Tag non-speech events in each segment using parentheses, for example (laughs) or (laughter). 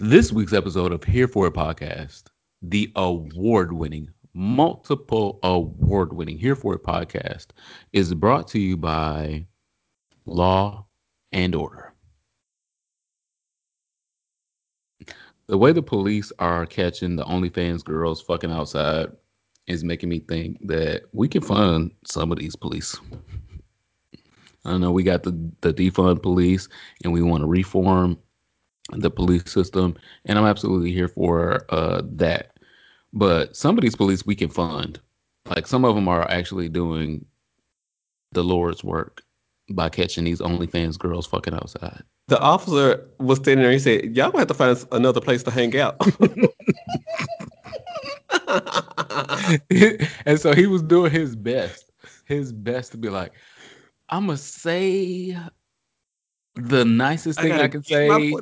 This week's episode of Here for It podcast, the award winning, multiple award winning Here for It podcast, is brought to you by Law and Order. The way the police are catching the OnlyFans girls fucking outside is making me think that we can fund some of these police. I know we got the, the defund police and we want to reform the police system, and I'm absolutely here for uh, that. But some of these police we can fund. Like some of them are actually doing the Lord's work by catching these OnlyFans girls fucking outside. The officer was standing there. He said, "Y'all gonna have to find another place to hang out." (laughs) and so he was doing his best, his best to be like, "I'm gonna say the nicest thing I, I can say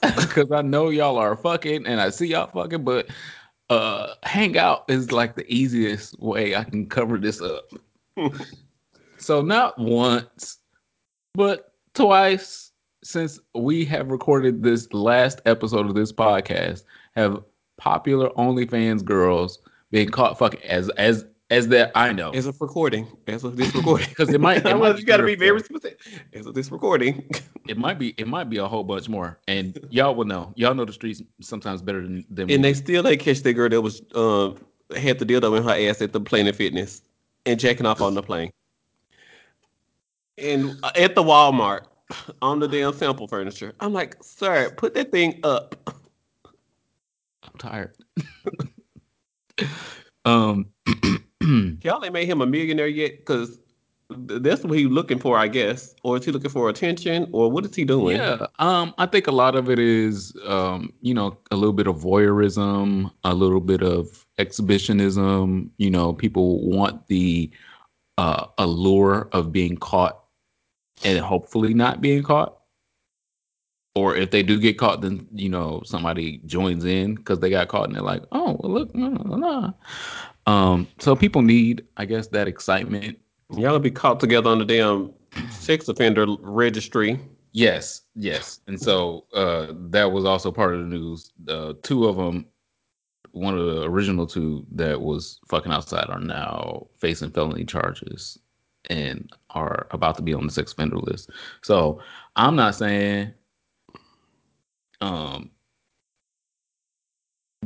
because (laughs) (laughs) I know y'all are fucking and I see y'all fucking, but uh hang out is like the easiest way I can cover this up. (laughs) so not once, but twice since we have recorded this last episode of this podcast have popular OnlyFans girls been caught fucking as as as that I know. As of recording. As of this recording. (laughs) Because it might, it (laughs) might you gotta be very specific. As of this recording. (laughs) it might be it might be a whole bunch more. And y'all will know. Y'all know the streets sometimes better than, than And they still they catch the girl that was uh had the dildo in her ass at the Planet Fitness and jacking off on the plane. And uh, at the Walmart on the damn sample furniture. I'm like, sir, put that thing up. I'm tired. um (clears throat) (clears throat) Y'all ain't made him a millionaire yet because that's what he's looking for, I guess. Or is he looking for attention, or what is he doing? Yeah, um, I think a lot of it is, um, you know, a little bit of voyeurism, a little bit of exhibitionism. You know, people want the uh, allure of being caught and hopefully not being caught. Or if they do get caught, then you know somebody joins in because they got caught and they're like, "Oh, well, look, nah, nah. Um, so people need, I guess, that excitement. Y'all be caught together on the damn sex offender registry. Yes, yes. And so uh, that was also part of the news. Uh, two of them, one of the original two that was fucking outside, are now facing felony charges and are about to be on the sex offender list. So I'm not saying um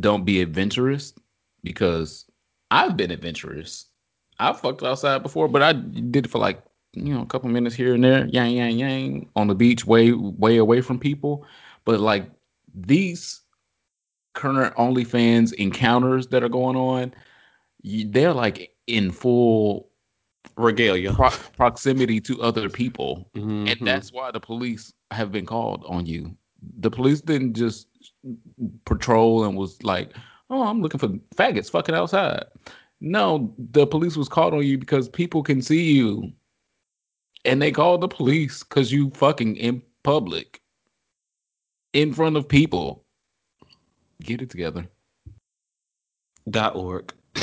don't be adventurous because I've been adventurous. I've fucked outside before, but I did it for like you know a couple minutes here and there, yang yang yang on the beach, way way away from people. But like these current OnlyFans encounters that are going on, they're like in full regalia pro- proximity to other people, mm-hmm. and that's why the police have been called on you. The police didn't just patrol and was like, oh, I'm looking for faggots fucking outside. No, the police was called on you because people can see you. And they called the police because you fucking in public. In front of people. Get it together. Dot org. (clears throat)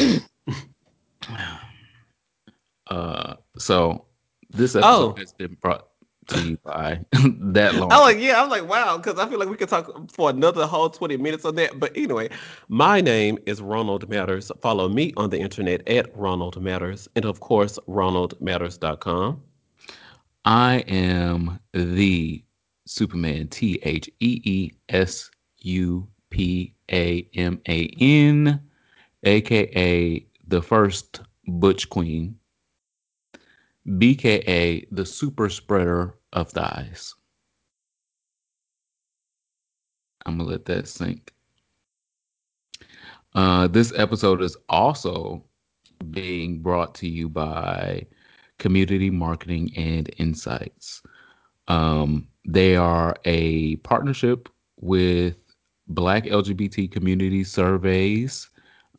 uh so this episode oh. has been brought to you by that long. I'm like, yeah, I'm like, wow, because I feel like we could talk for another whole 20 minutes on that. But anyway, my name is Ronald Matters. Follow me on the internet at Ronald Matters, and of course, RonaldMatters.com. I am the Superman, T H E E S U P A M A N, aka the first Butch Queen BKA the super spreader of thighs. I'm gonna let that sink. Uh, this episode is also being brought to you by Community Marketing and Insights. Um, they are a partnership with Black LGBT Community Surveys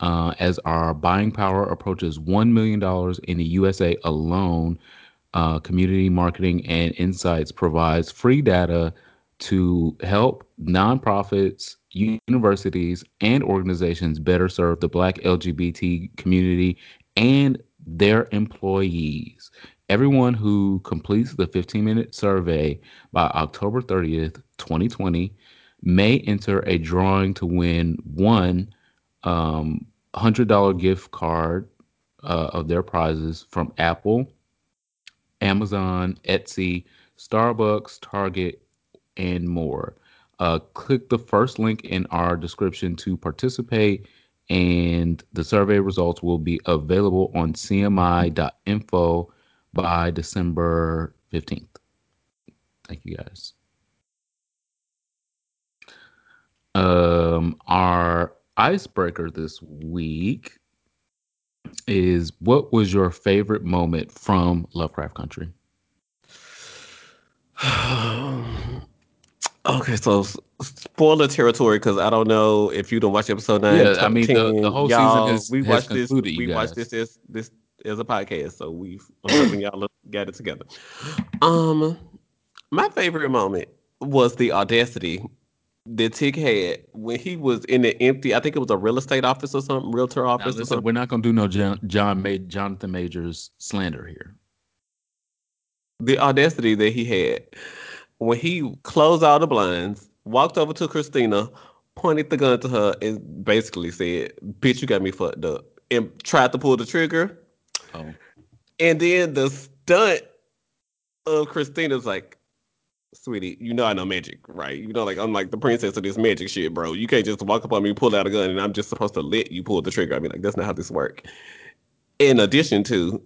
uh, as our buying power approaches $1 million in the USA alone, uh, Community Marketing and Insights provides free data to help nonprofits, universities, and organizations better serve the Black LGBT community and their employees. Everyone who completes the 15 minute survey by October 30th, 2020 may enter a drawing to win one um, $100 gift card uh, of their prizes from Apple, Amazon, Etsy, Starbucks, Target, and more. Uh, click the first link in our description to participate, and the survey results will be available on cmi.info by December 15th. Thank you guys. Um, our icebreaker this week is what was your favorite moment from Lovecraft Country? (sighs) okay, so spoiler territory because I don't know if you don't watch episode nine. Yeah, I mean the, the whole season has, we has watched this. We watched this as this as a podcast, so we've y'all got it together. Um, my favorite moment was the audacity that Tick had when he was in the empty. I think it was a real estate office or something, realtor Now office or listen, something. we're not gonna do no John, John Ma- Jonathan Majors slander here. the audacity that he had when he closed all the blinds, walked over to Christina, pointed the gun to her, and basically said, "Bitch, you got me fucked up," and tried to pull the trigger. Oh, And then the stunt of Christina's like, "Sweetie, you know I know magic, right? You know, like I'm like the princess of this magic shit, bro. You can't just walk up on me, pull out a gun, and I'm just supposed to let you pull the trigger. I mean, like that's not how this works." In addition to,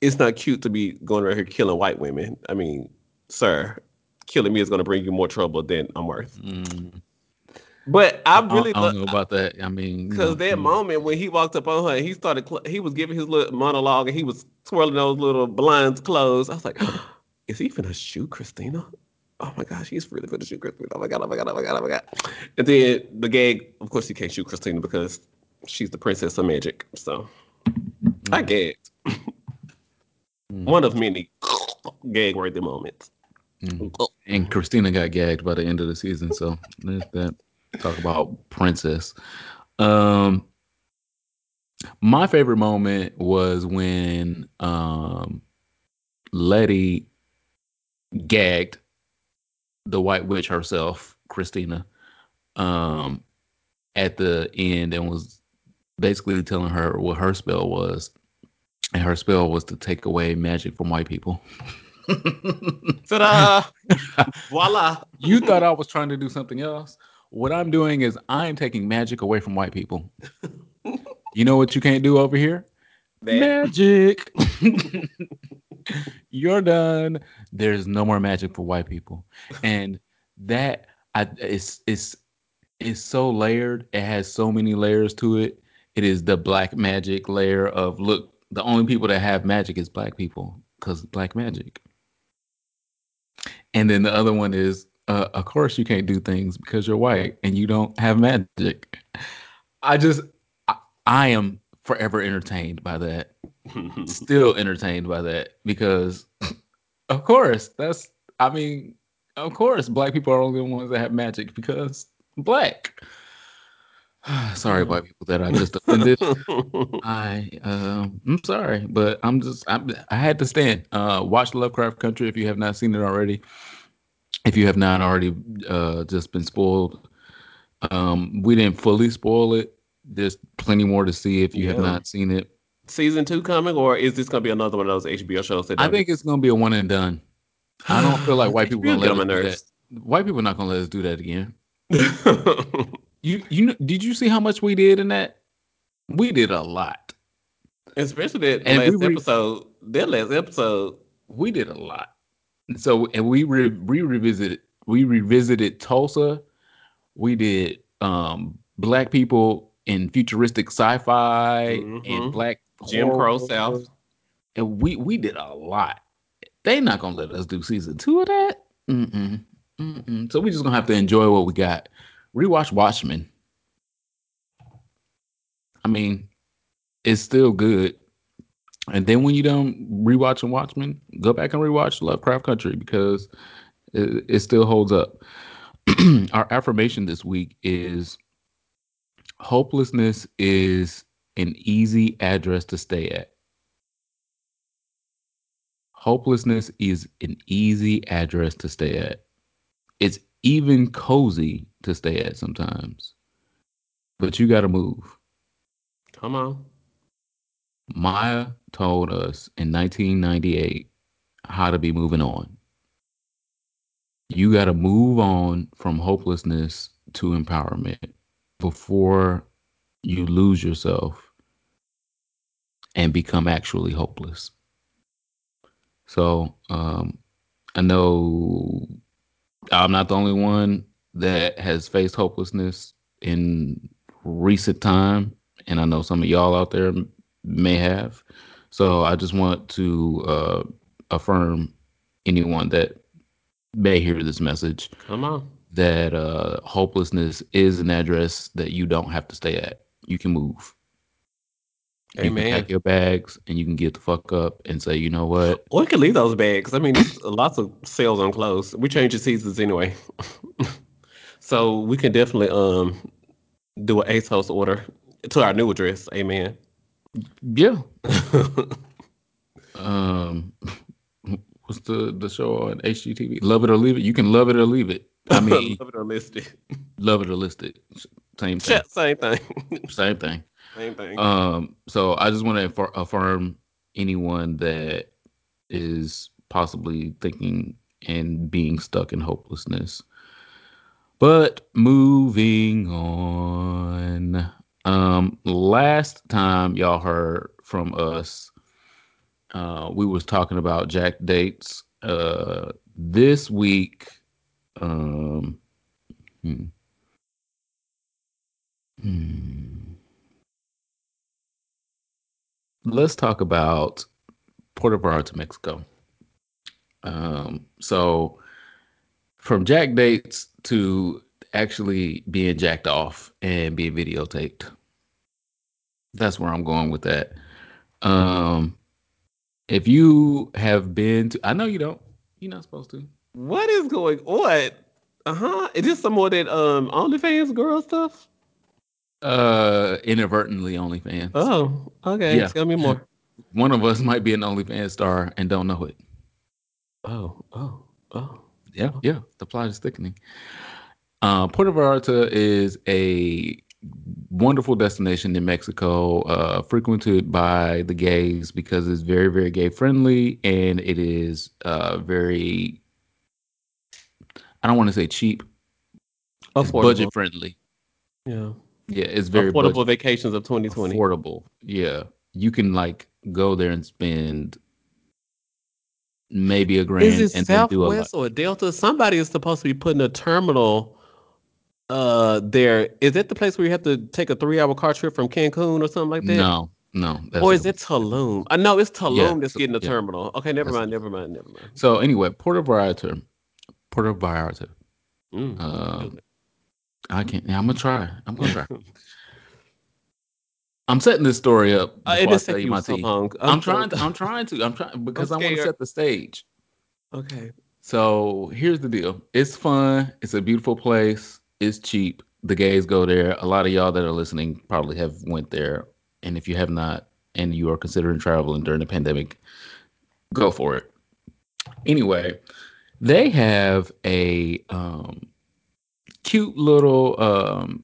it's not cute to be going around here killing white women. I mean, sir, killing me is going to bring you more trouble than I'm worth. mm, But I, I really I don't know about that. I mean, because that mm, moment when he walked up on her, and he started. Cl- he was giving his little monologue, and he was twirling those little blinds closed. I was like, (gasps) "Is he finna shoot Christina?" Oh my gosh, he's really finna shoot Christina. Oh my god, oh my god, oh my god, oh my god. And then the gag, of course, he can't shoot Christina because she's the princess of magic. So I gagged. Mm. One of many (sniffs) gag worthy moments. mm. (sniffs) and Christina got gagged by the end of the season. So there's that. Talk about princess. Um, my favorite moment was when um Leti gagged the White Witch herself, Christina, um, at the end and was basically telling her what her spell was. And her spell was to take away magic from white people. (laughs) Ta-da! (laughs) Voila! you thought I was trying to do something else. What I'm doing is I'm taking magic away from white people. (laughs) You know what you can't do over here? That- Magic. You're done. There's no more magic for white people. And that I it's it's it's so layered. It has so many layers to it. It is the black magic layer of look, the only people that have magic is black people because black magic. And then the other one is, uh, of course, you can't do things because you're white and you don't have magic. I just, I, I am forever entertained by that. Still entertained by that because, of course, that's, I mean, of course, black people are only the ones that have magic because black. (sighs) sorry, white people that I just offended. (laughs) I um I'm sorry, but I'm just I'm, I had to stand. Uh, watch Lovecraft Country if you have not seen it already. If you have not already uh just been spoiled, um, we didn't fully spoil it. There's plenty more to see if you have not seen it. Season two coming, or is this gonna be another one of those HBO shows that I think it's gonna be a one and done. I don't feel like (sighs) white people gonna let us do that. White people not gonna let us do that again. (laughs) You you kn- did you see how much we did in that? We did a lot. Especially that And we last re- episode. That last episode. we did a lot. So and we re, we revisited we revisited Tulsa. We did um black people in futuristic sci-fi Mhm. and black Jim Crow. Oh. South. And we we did a lot. They not gonna let us do season two of that. Mm-mm. Mm-mm. So we just gonna have to enjoy what we got. Rewatch Watchmen. I mean, it's still good. And then when you done rewatching Watchmen, go back and rewatch Lovecraft Country because it, it still holds up. (clears throat) Our affirmation this week is hopelessness is an easy address to stay at. Hopelessness is an easy address to stay at. It's even cozy to stay at sometimes. But you got to move. Come on. Maya told us in 1998 how to be moving on. You got to move on from hopelessness to empowerment before you lose yourself and become actually hopeless. So um, I know I'm not the only one that has faced hopelessness in recent time, and I know some of y'all out there may have. So I just want to uh, affirm anyone that may hear this message Come on. that uh, hopelessness is an address that you don't have to stay at. You can move. You can pack your bags and you can get the fuck up and say, you know what? Or we can leave those bags. I mean, there's lots of sales on clothes. We change the seasons anyway. (laughs) so we can definitely um do an ASOS order to our new address. Amen. Yeah. (laughs) Um, (laughs) what's the the show on HGTV? Love it or leave it. You can love it or leave it. I mean, Love it or list it. love it or list it. Same thing. Shit, Same thing. Same thing. Same thing. Um, so I just want to affir- affirm anyone that is possibly thinking and being stuck in hopelessness. But moving on. Um, last time y'all heard from us, uh, we was talking about Jack dates. Uh, this week, um, hmm, hmm. let's talk about Puerto Vallarta, Mexico. Um, so from Jack dates to actually being jacked off and being videotaped. That's where I'm going with that. Um, if you have been to, I know you don't. You're not supposed to. what is going on? Uh huh. Is this some more that um OnlyFans girl stuff? Uh, inadvertently OnlyFans. Oh, okay. Yeah. Tell me more. (laughs) One of us might be an OnlyFans star and don't know it. Oh, oh, oh. Yeah, yeah. The plot is thickening. Uh, Puerto Vallarta is a wonderful destination in Mexico, uh, frequented by the gays because it's very, very gay friendly and it is uh, very, I don't want to say cheap, Affordable. budget friendly. Yeah. Yeah, it's very Affordable budget vacations of 2020. affordable. Yeah, you can like go there and spend maybe a grand Is it and then do a lot. Southwest or Delta? Somebody is supposed to be putting a terminal uh there. Is that the place where you have to take a three hour car trip from Cancun or something like that? No, no. that's Or is it Tulum? I know it's Tulum that's so- getting the yeah. terminal. Okay, never That's- mind, never mind, never mind. So anyway, Puerto Vallarta, Puerto Vallarta. Mm. Um, I can't. Yeah, I'm gonna try. I'm gonna try. (laughs) I'm setting this story up Uh, it I didn't tell you my so tea. long. I'm, so- trying to. I'm trying to. I'm trying because I want to set the stage. Okay. So here's the deal. It's fun. It's a beautiful place. It's cheap. The gays go there. A lot of y'all that are listening probably have went there. And if you have not, and you are considering traveling during the pandemic, go for it. Anyway, they have a um, cute little um,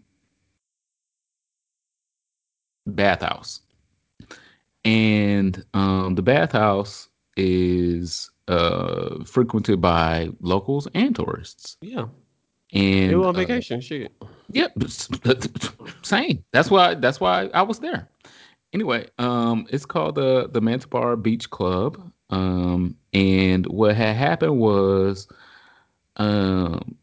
bathhouse, and um, the bathhouse is uh, frequented by locals and tourists. Yeah. And They were on uh, vacation. Shit. Yep, (laughs) same. That's why. That's why I was there. Anyway, um, it's called the the Mantabar Beach Club. Um, and what had happened was, um,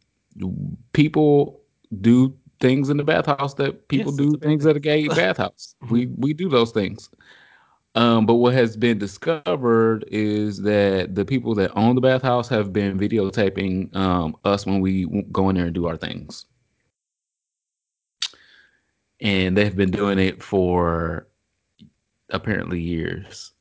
people do things in the bathhouse that people Yes, do things at a gay (laughs) bathhouse. we we do those things. Um, but what has been discovered is that the people that own the bathhouse have been videotaping um, us when we go in there and do our things and they've been doing it for apparently years.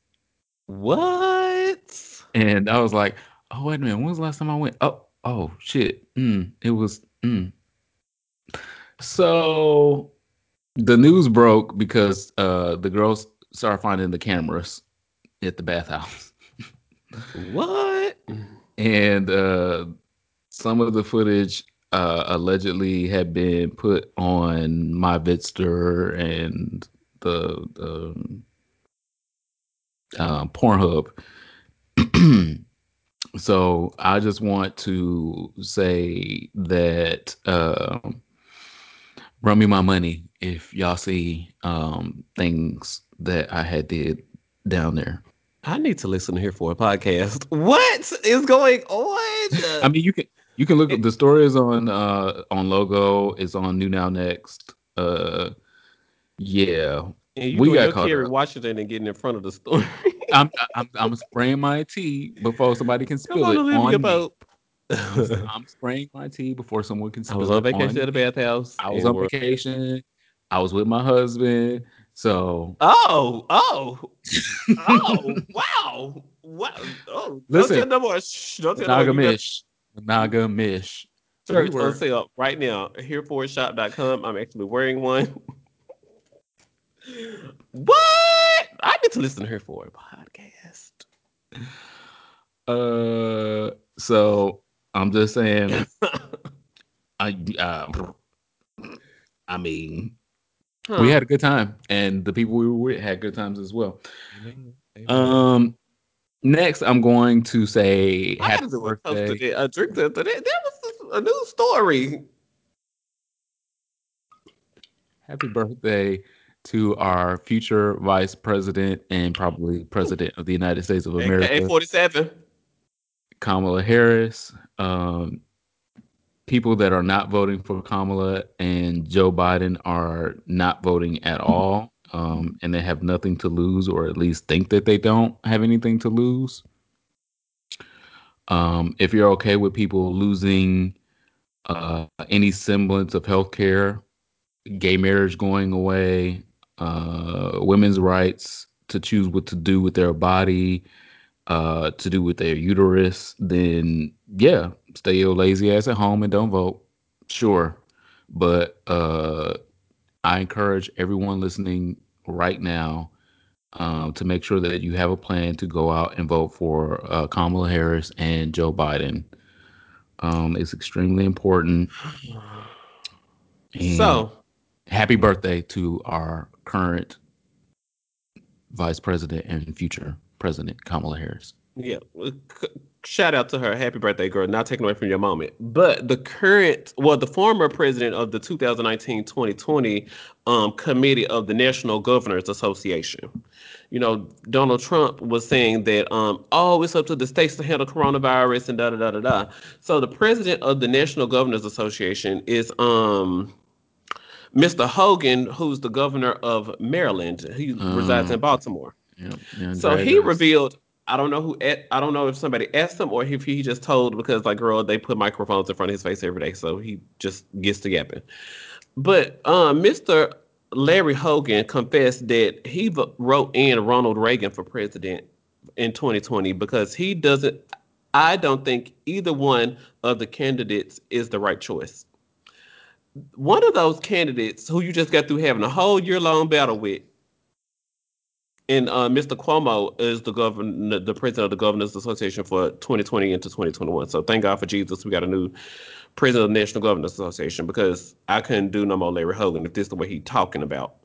What? And I was like, "Oh wait a minute, when was the last time I went? Oh, oh shit, mm, it was." Mm. So the news broke because uh, the girls started finding the cameras at the bathhouse, What? and uh, some of the footage uh, allegedly had been put on my Vidster and the the uh, Pornhub. (clears throat) so I just want to say that um, run me my money if y'all see um, things that I had did down there. I need to listen here for a podcast. (laughs) What is going on? I mean, you can you can look at the story is on uh on logo is on New Now Next. Uh, yeah, we got caught Kerry. Washington and getting in front of the story. I'm I'm I'm spraying my tea before somebody can Come spill on, it on me. Pope. I'm, (laughs) I'm spraying my tea before someone can spill it. I was on vacation at the me. bathhouse. I was on we're- vacation. I was with my husband. So Oh, oh, (laughs) oh, wow. Wow. Oh, Listen, don't tell no more. Shh, don't tell no more. You better- Nagamish. Nagamish. Shirts We were- on sale right now. Hereforshop.com. I'm actually wearing one. (laughs) what? I need to listen to her for a podcast. Uh, so I'm just saying. (laughs) I uh, I mean, we had a good time, and the people we were with had good times as well. Um, next I'm going to say I happy gotta do a toast to birthday. A drink to that. That was a new story. Happy birthday to our future vice president and probably president of the United States of America, 47. Kamala Harris. Um, people that are not voting for Kamala and Joe Biden are not voting at all, um, and they have nothing to lose, or at least think that they don't have anything to lose. Um, if you're okay with people losing uh, any semblance of health care, gay marriage going away, uh, women's rights to choose what to do with their body, uh, to do with their uterus, then yeah, stay your lazy ass at home and don't vote. Sure. But uh, I encourage everyone listening right now um, to make sure that you have a plan to go out and vote for uh, Kamala Harris and Joe Biden. Um, it's extremely important. And So, happy birthday to our current vice president and future president, Kamala Harris. yeah, shout out to her. Happy birthday, girl. Not taking away from your moment. But the current, well, the former president of the 2019 2020 um, committee of the National Governors Association. You know, Donald Trump was saying that, um, oh, it's up to the states to handle coronavirus and da da da da da. So the president of the National Governors Association is um, Mr. Hogan, who's the governor of Maryland. He resides in Um, Baltimore. Yep. yeah, So he us. revealed. I don't know who. I don't know if somebody asked him or if he just told because like girl, they put microphones in front of his face every day, so he just gets to yapping. But um, Mr. Larry Hogan confessed that he v- wrote in Ronald Reagan for president in 2020 because he doesn't. I don't think either one of the candidates is the right choice. One of those candidates who you just got through having a whole year long battle with and uh, Mr. Cuomo is the governor, the president of the Governors Association for 2020 into 2021. So thank God for Jesus, we got a new president of the National Governors Association because I couldn't do no more Larry Hogan if this is the way he talking about.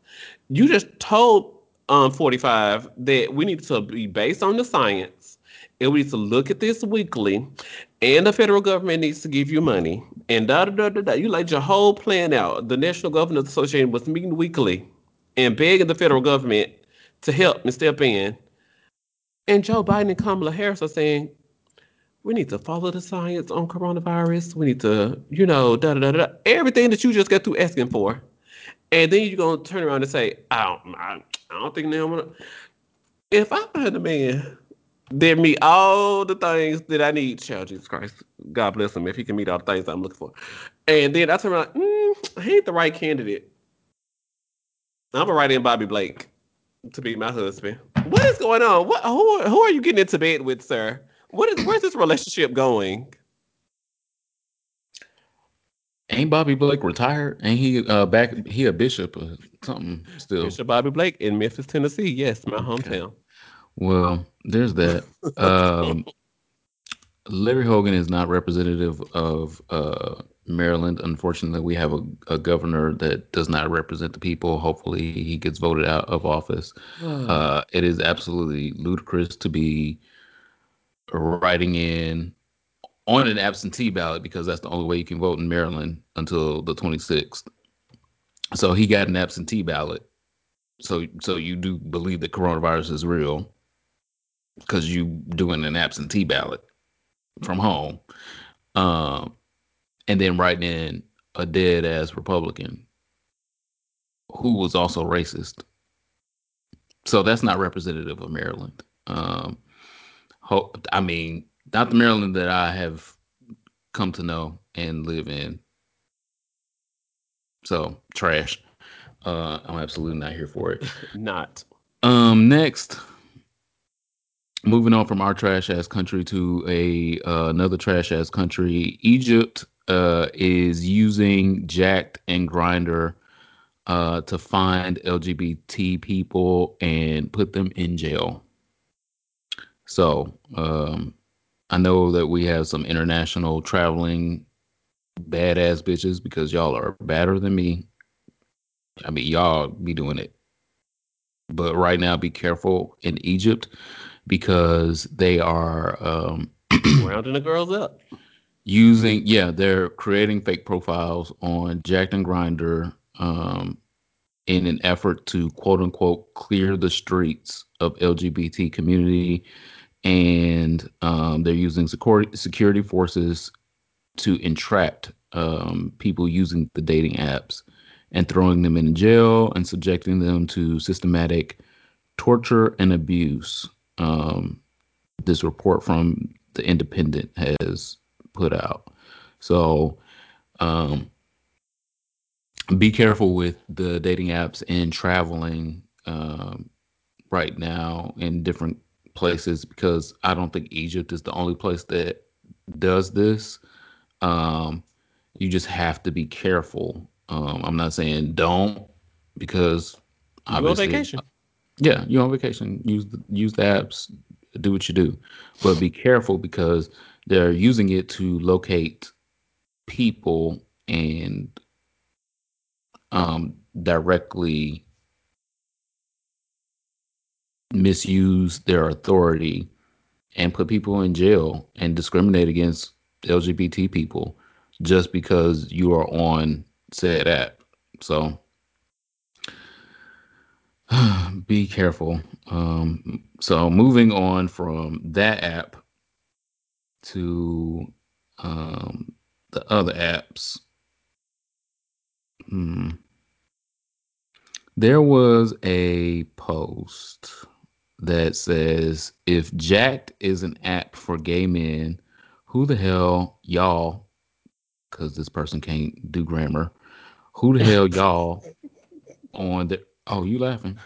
You just told um 45 that we need to be based on the science and we need to look at this weekly and the federal government needs to give you money and da da da da da. You laid your whole plan out. The National Governors Association was meeting weekly and begging the federal government to help and step in. And Joe Biden and Kamala Harris are saying, we need to follow the science on coronavirus. We need to, you know, da da da da. Everything that you just got through asking for. And then you're going to turn around and say, I don't, I, I don't think they're going to. If I find a man that meet all the things that I need, child Jesus Christ, God bless him if he can meet all the things I'm looking for. And then I turn around, mm, he ain't the right candidate. I'm to write in Bobby Blake to be my husband. What is going on? What who who are you getting into bed with, sir? What is where's this relationship going? Ain't Bobby Blake retired? Ain't he uh back? He a bishop or something still? Bishop Bobby Blake in Memphis, Tennessee. Yes, my Okay. hometown. Well, there's that. Um, Larry Hogan is not representative of uh, Maryland. Unfortunately, we have a, a governor that does not represent the people. Hopefully, he gets voted out of office. Uh, it is absolutely ludicrous to be writing in on an absentee ballot because that's the only way you can vote in Maryland until the 26th. So he got an absentee ballot. So so you do believe that coronavirus is real because you doing an absentee ballot from home. Um, and then writing in a dead ass Republican who was also racist. So that's not representative of Maryland. Um, hope, I mean, not the Maryland that I have come to know and live in. So trash. Uh, I'm absolutely not here for it. (laughs) Not. Um, next, moving on from our trash ass country to a uh, another trash ass country, Egypt uh, is using Jack'd and Grindr uh, to find LGBT people and put them in jail. So um, I know that we have some international traveling badass bitches because y'all are badder than me. I mean, y'all be doing it. But right now, be careful in Egypt because they are um, (clears throat) Rounding the girls up. using, yeah, they're creating fake profiles on Jack and Grindr um, in an effort to quote unquote clear the streets of LGBT community. And um, they're using security, security forces to entrap um, people using the dating apps and throwing them in jail and subjecting them to systematic torture and abuse. Um, this report from the Independent has put out. So um, be careful with the dating apps and traveling um, right now in different places because I don't think Egypt is the only place that does this. Um, you just have to be careful. Um, I'm not saying don't because obviously, vacation. Yeah, you're on vacation. Use the, use the apps, do what you do, but be careful because they're using it to locate people and um, directly misuse their authority and put people in jail and discriminate against LGBT people just because you are on said app. So (sighs) be careful. Um, so moving on from that app to um, the other apps. Hmm. There was a post that says if Jack'd is an app for gay men, who the hell y'all, because this person can't do grammar, who the hell y'all (laughs) on the oh you laughing?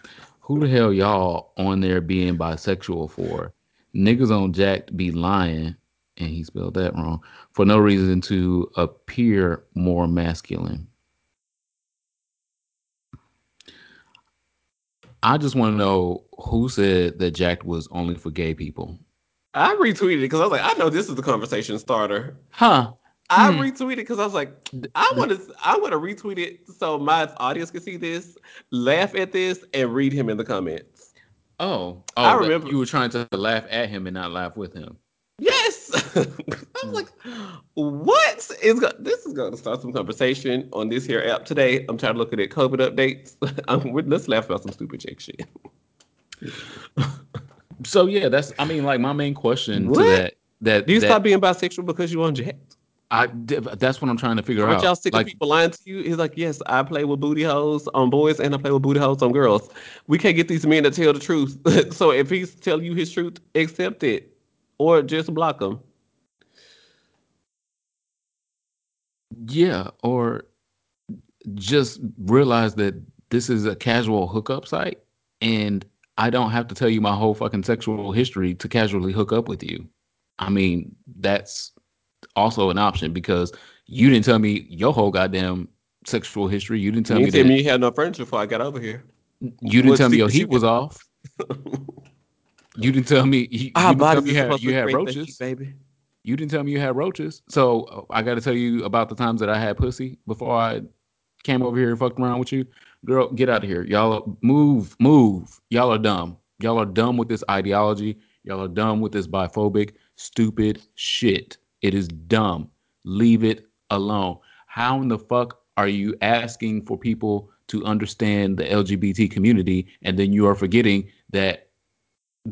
Who the hell y'all on there being bisexual for? Niggas on Jack'd be lying, and he spelled that wrong, for no reason to appear more masculine. I just want to know who said that Jack'd was only for gay people. I retweeted it because I was like, I know this is the conversation starter. Huh. I Hmm. retweeted because I was like, I want to, I want to retweet it so my audience can see this, laugh at this, and read him in the comments. Oh, I oh, that remember- you were trying to laugh at him and not laugh with him. Yes, (laughs) I was like, what is go- this is going to start some conversation on this here app today? I'm trying to look at it, COVID updates. (laughs) I'm, let's laugh about some stupid chick shit. So yeah, that's I mean like my main question What? to that that Do you that stop being bisexual because you on Jack? I that's what I'm trying to figure Aren't out. y'all sick like of people lying to you? He's like, yes, I play with booty holes on boys and I play with booty holes on girls. We can't get these men to tell the truth. (laughs) so if he's telling you his truth, accept it or just block him. yeah, or just realize that this is a casual hookup site and I don't have to tell you my whole fucking sexual history to casually hook up with you. I mean, that's also an option because you didn't tell me your whole goddamn sexual history. You didn't tell you me tell that me you had no furniture before I got over here. you didn't what tell me your heat was off. (laughs) You didn't tell me you, you Our didn't tell me you had, you had create the heat, roaches. baby. You didn't tell me you had roaches. So I got to tell you about the times that I had pussy before I came over here and fucked around with you. Girl, get out of here. Y'all move, move. Y'all are dumb. Y'all are dumb with this ideology. Y'all are dumb with this biphobic, stupid shit. It is dumb. Leave it alone. How in the fuck are you asking for people to understand the LGBT community and then you are forgetting that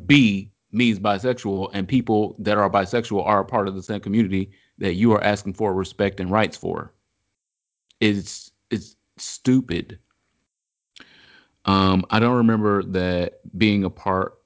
B means bisexual and people that are bisexual are a part of the same community that you are asking for respect and rights for? It's it's stupid. Um, I don't remember that being a part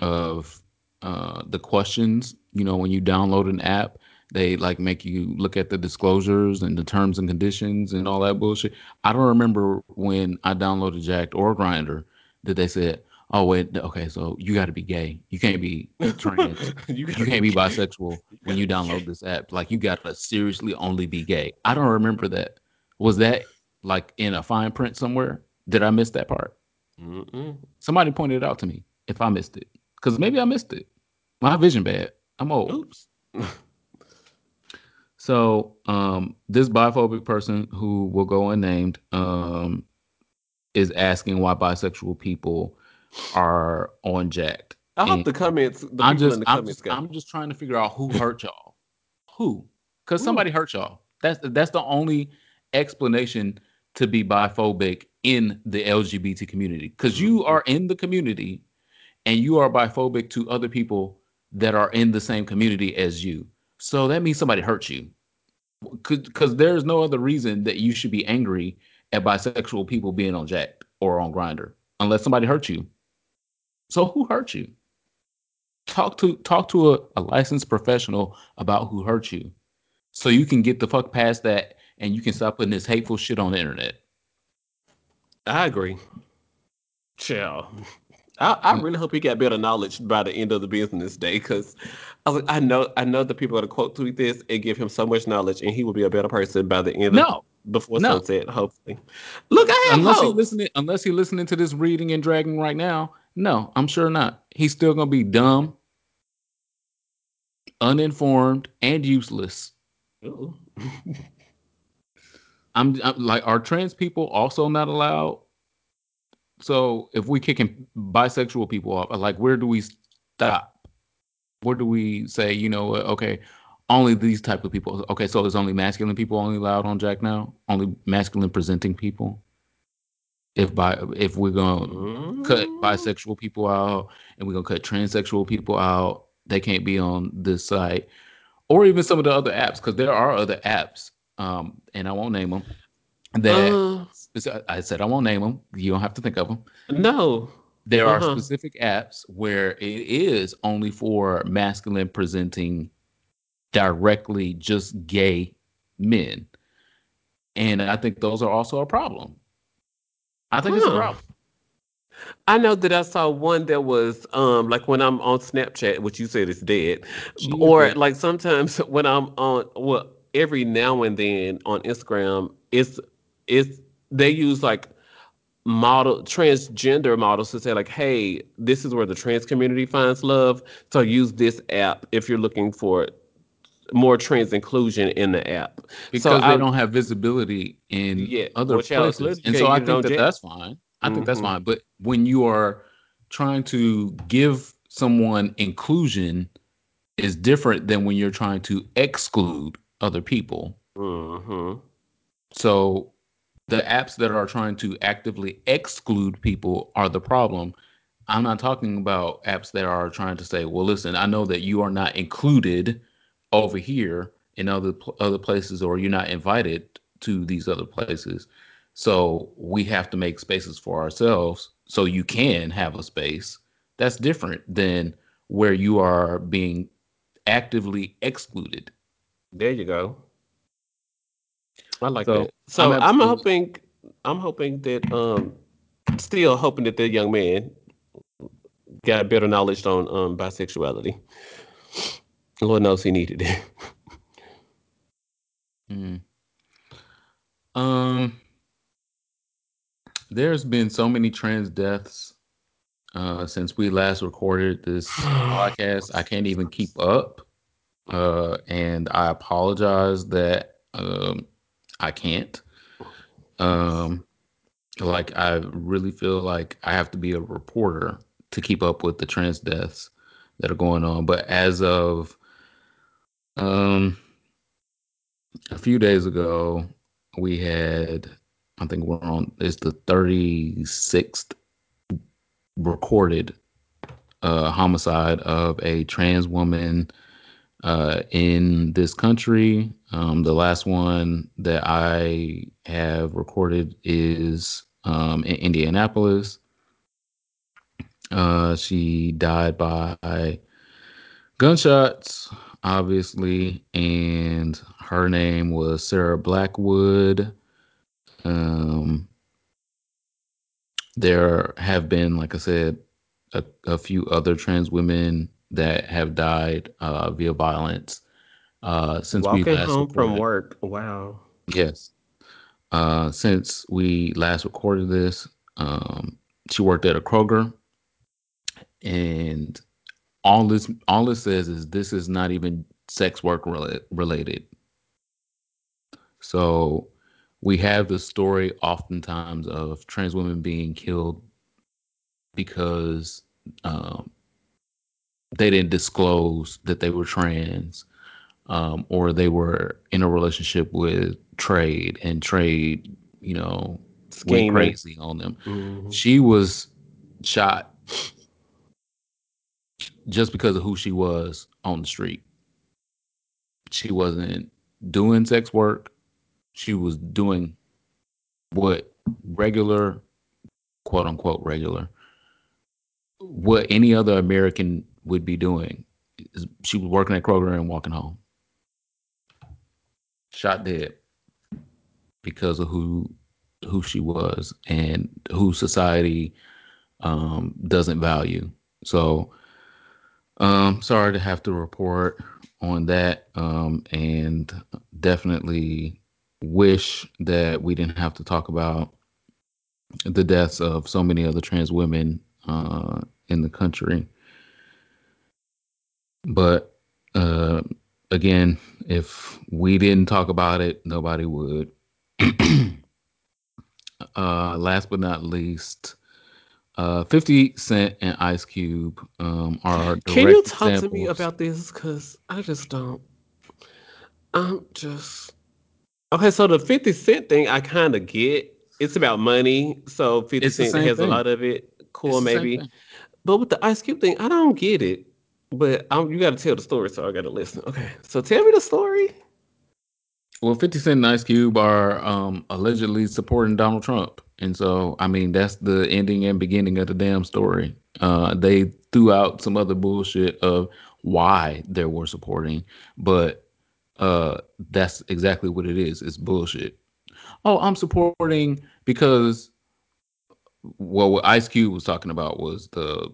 of uh, the questions. You know, when you download an app, they like make you look at the disclosures and the terms and conditions and all that bullshit. I don't remember when I downloaded Jack'd or Grindr that they said, "Oh wait, okay, so you got to be gay. You can't be trans. (laughs) you, you can't be bisexual when you download this app. Like you got to seriously only be gay." I don't remember that. Was that like in a fine print somewhere? Did I miss that part? Mm-mm. Somebody pointed it out to me if I missed it, because maybe I missed it. My vision bad. I'm old. Oops. (laughs) so um, this biphobic person who will go unnamed um, is asking why bisexual people are on Jack'd. I hope the comments. The I'm just, the I'm just, I'm just trying to figure out who hurt y'all. (laughs) Who? Because somebody hurt y'all. That's that's the only explanation to be biphobic in the LGBT community. Because you mm-hmm. are in the community, and you are biphobic to other people that are in the same community as you. So that means somebody hurt you. Because there's no other reason that you should be angry at bisexual people being on Jack or on Grindr unless somebody hurt you. So who hurt you? Talk to talk to a, a licensed professional about who hurt you, so you can get the fuck past that and you can stop putting this hateful shit on the internet. I agree. Chill. I, I mm. really hope he got better knowledge by the end of the business day because I, I, know I know the people are going to quote tweet this and give him so much knowledge and he will be a better person by the end no. of before no. sunset, hopefully. Look, I have unless hope. he listening unless he's listening to this reading and dragging right now, no, I'm sure not. He's still gonna be dumb, uninformed, and useless. (laughs) I'm, I'm like, are trans people also not allowed so if we kicking bisexual people off, like where do we stop? Where do we say, you know, okay, only these type of people? Okay, so there's only masculine people only allowed on Jack now, only masculine presenting people. If by if we're gonna mm-hmm. cut bisexual people out and we're gonna cut transsexual people out, they can't be on this site, or even some of the other apps because there are other apps, um, and I won't name them that. Uh I said I won't name them. You don't have to think of them. No. There uh-huh. are specific apps where it is only for masculine presenting directly just gay men. And I think those are also a problem. I think huh. it's a problem. I know that I saw one that was um like when I'm on Snapchat, which you said is dead, or like sometimes (laughs) when I'm on well every now and then on Instagram, it's it's they use like model transgender models to say like hey this is where the trans community finds love so use this app if you're looking for more trans inclusion in the app because so they I, don't have visibility in yeah, other places and so i think that that's fine i mm-hmm. think that's mm-hmm. fine but when you are trying to give someone inclusion is different than when you're trying to exclude other people mm-hmm. so the apps that are trying to actively exclude people are the problem. I'm not talking about apps that are trying to say, well, listen, I know that you are not included over here in other other places, or you're not invited to these other places. So we have to make spaces for ourselves so you can have a space. That's different than where you are being actively excluded. There you go. I like so, that. So I'm, I'm hoping, I'm hoping that, um, still hoping that that young man got better knowledge on um bisexuality. Lord knows he needed it. (laughs) mm. Um, there's been so many trans deaths uh, since we last recorded this podcast. I can't even keep up. uh, and I apologize that um, I can't. Um, like I really feel like I have to be a reporter to keep up with the trans deaths that are going on. But as of um, a few days ago, we had I think we're on it's the 36th recorded uh, homicide of a trans woman uh, in this country. Um, the last one that I have recorded is um, in Indianapolis. Uh, she died by gunshots, obviously, and her name was Sarah Blackwood. Um, there have been, like I said, a, a few other trans women that have died uh, via violence uh, since we Walking last home from work. Wow. Yes. Uh, since we last recorded this, um, she worked at a Kroger, and all this all it says is this is not even sex work rela- related. So we have the story oftentimes of trans women being killed because um, they didn't disclose that they were trans um, or they were in a relationship with trade and trade, you know, went crazy on them. Mhm. She was shot just because of who she was on the street. She wasn't doing sex work. She was doing what regular, quote unquote, regular, what any other American would be doing. She was working at Kroger and walking home. Shot dead because of who who she was and who society um, doesn't value. So, um, sorry to have to report on that, um, and definitely wish that we didn't have to talk about the deaths of so many other trans women uh, in the country. But uh, again, if we didn't talk about it, nobody would. (clears throat) uh, last but not least, uh, 50 Cent and Ice Cube um, are Can you talk to me about this? Because I just don't. I'm just. Okay, so the 50 Cent thing, I kind of get. It's about money. So 50 It's the Cent has a lot of it. Cool, maybe. But with the Ice Cube thing, I don't get it. But I'm, you got to tell the story, so I got to listen. Okay, so tell me the story. Well, 50 Cent and Ice Cube are um, allegedly supporting Donald Trump. And so, I mean, that's the ending and beginning of the damn story. Uh, they threw out some other bullshit of why they were supporting, but uh, that's exactly what it is. It's bullshit. Oh, I'm supporting because well, what Ice Cube was talking about was the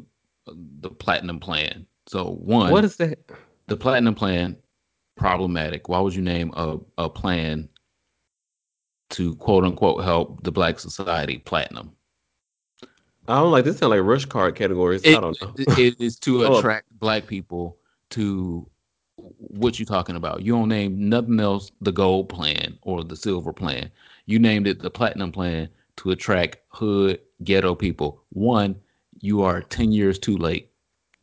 the platinum plan. So one, what is that? the platinum plan problematic. Why would you name a, a plan to quote unquote help the black society platinum? I don't like this. Sound like rush card categories. I don't know. it is to (laughs) oh, attract black people to what you talking about. You don't name nothing else the gold plan or the silver plan. You named it the platinum plan to attract hood ghetto people. One, you are 10 years too late.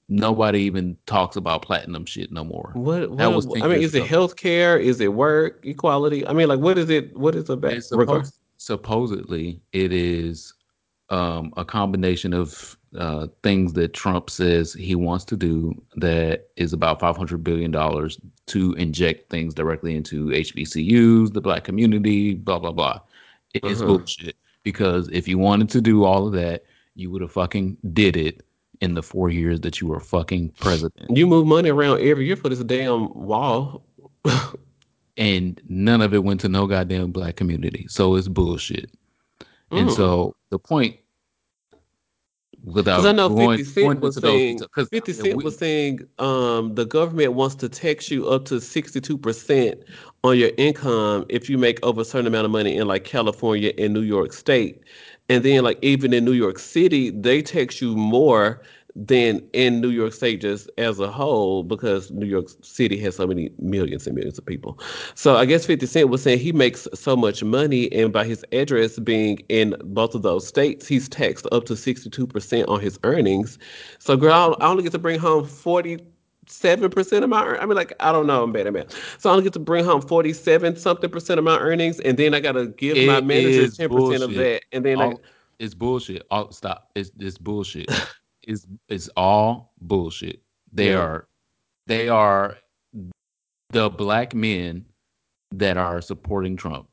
Nobody even talks about platinum shit no more. what? That was I mean, is it healthcare? Is it work equality? I mean, like, what is it? What is about? It's supposed supposedly it is um, a combination of uh, things that Trump says he wants to do that is about five hundred billion dollars to inject things directly into HBCUs, the black community, blah blah blah. It's huh. bullshit because if you wanted to do all of that, you would have fucking did it in the four years that you were fucking president, You move money around every year for this damn wall. (laughs) and none of it went to no goddamn black community. So it's bullshit. And Mm. so the point Because I without know going 50 Cent was those saying because 50 Cent we was saying um, the government wants to tax you up to 62% on your income if you make over a certain amount of money in like California and New York State. And then like even in New York City, they tax you more than in New York State just as a whole because New York City has so many millions and millions of people. So I guess 50 Cent was saying he makes so much money and by his address being in both of those states, he's taxed up to 62% on his earnings. So girl, I only get to bring home 40 seven percent of my earn- I mean like I don't know I'm bad at math. So I only get to bring home forty seven something percent of my earnings and then I gotta give my It manager ten percent of that and then I All it's bullshit. All stop. It's it's bullshit. (laughs) It's it's all bullshit. They yeah. are they are the black men that are supporting Trump.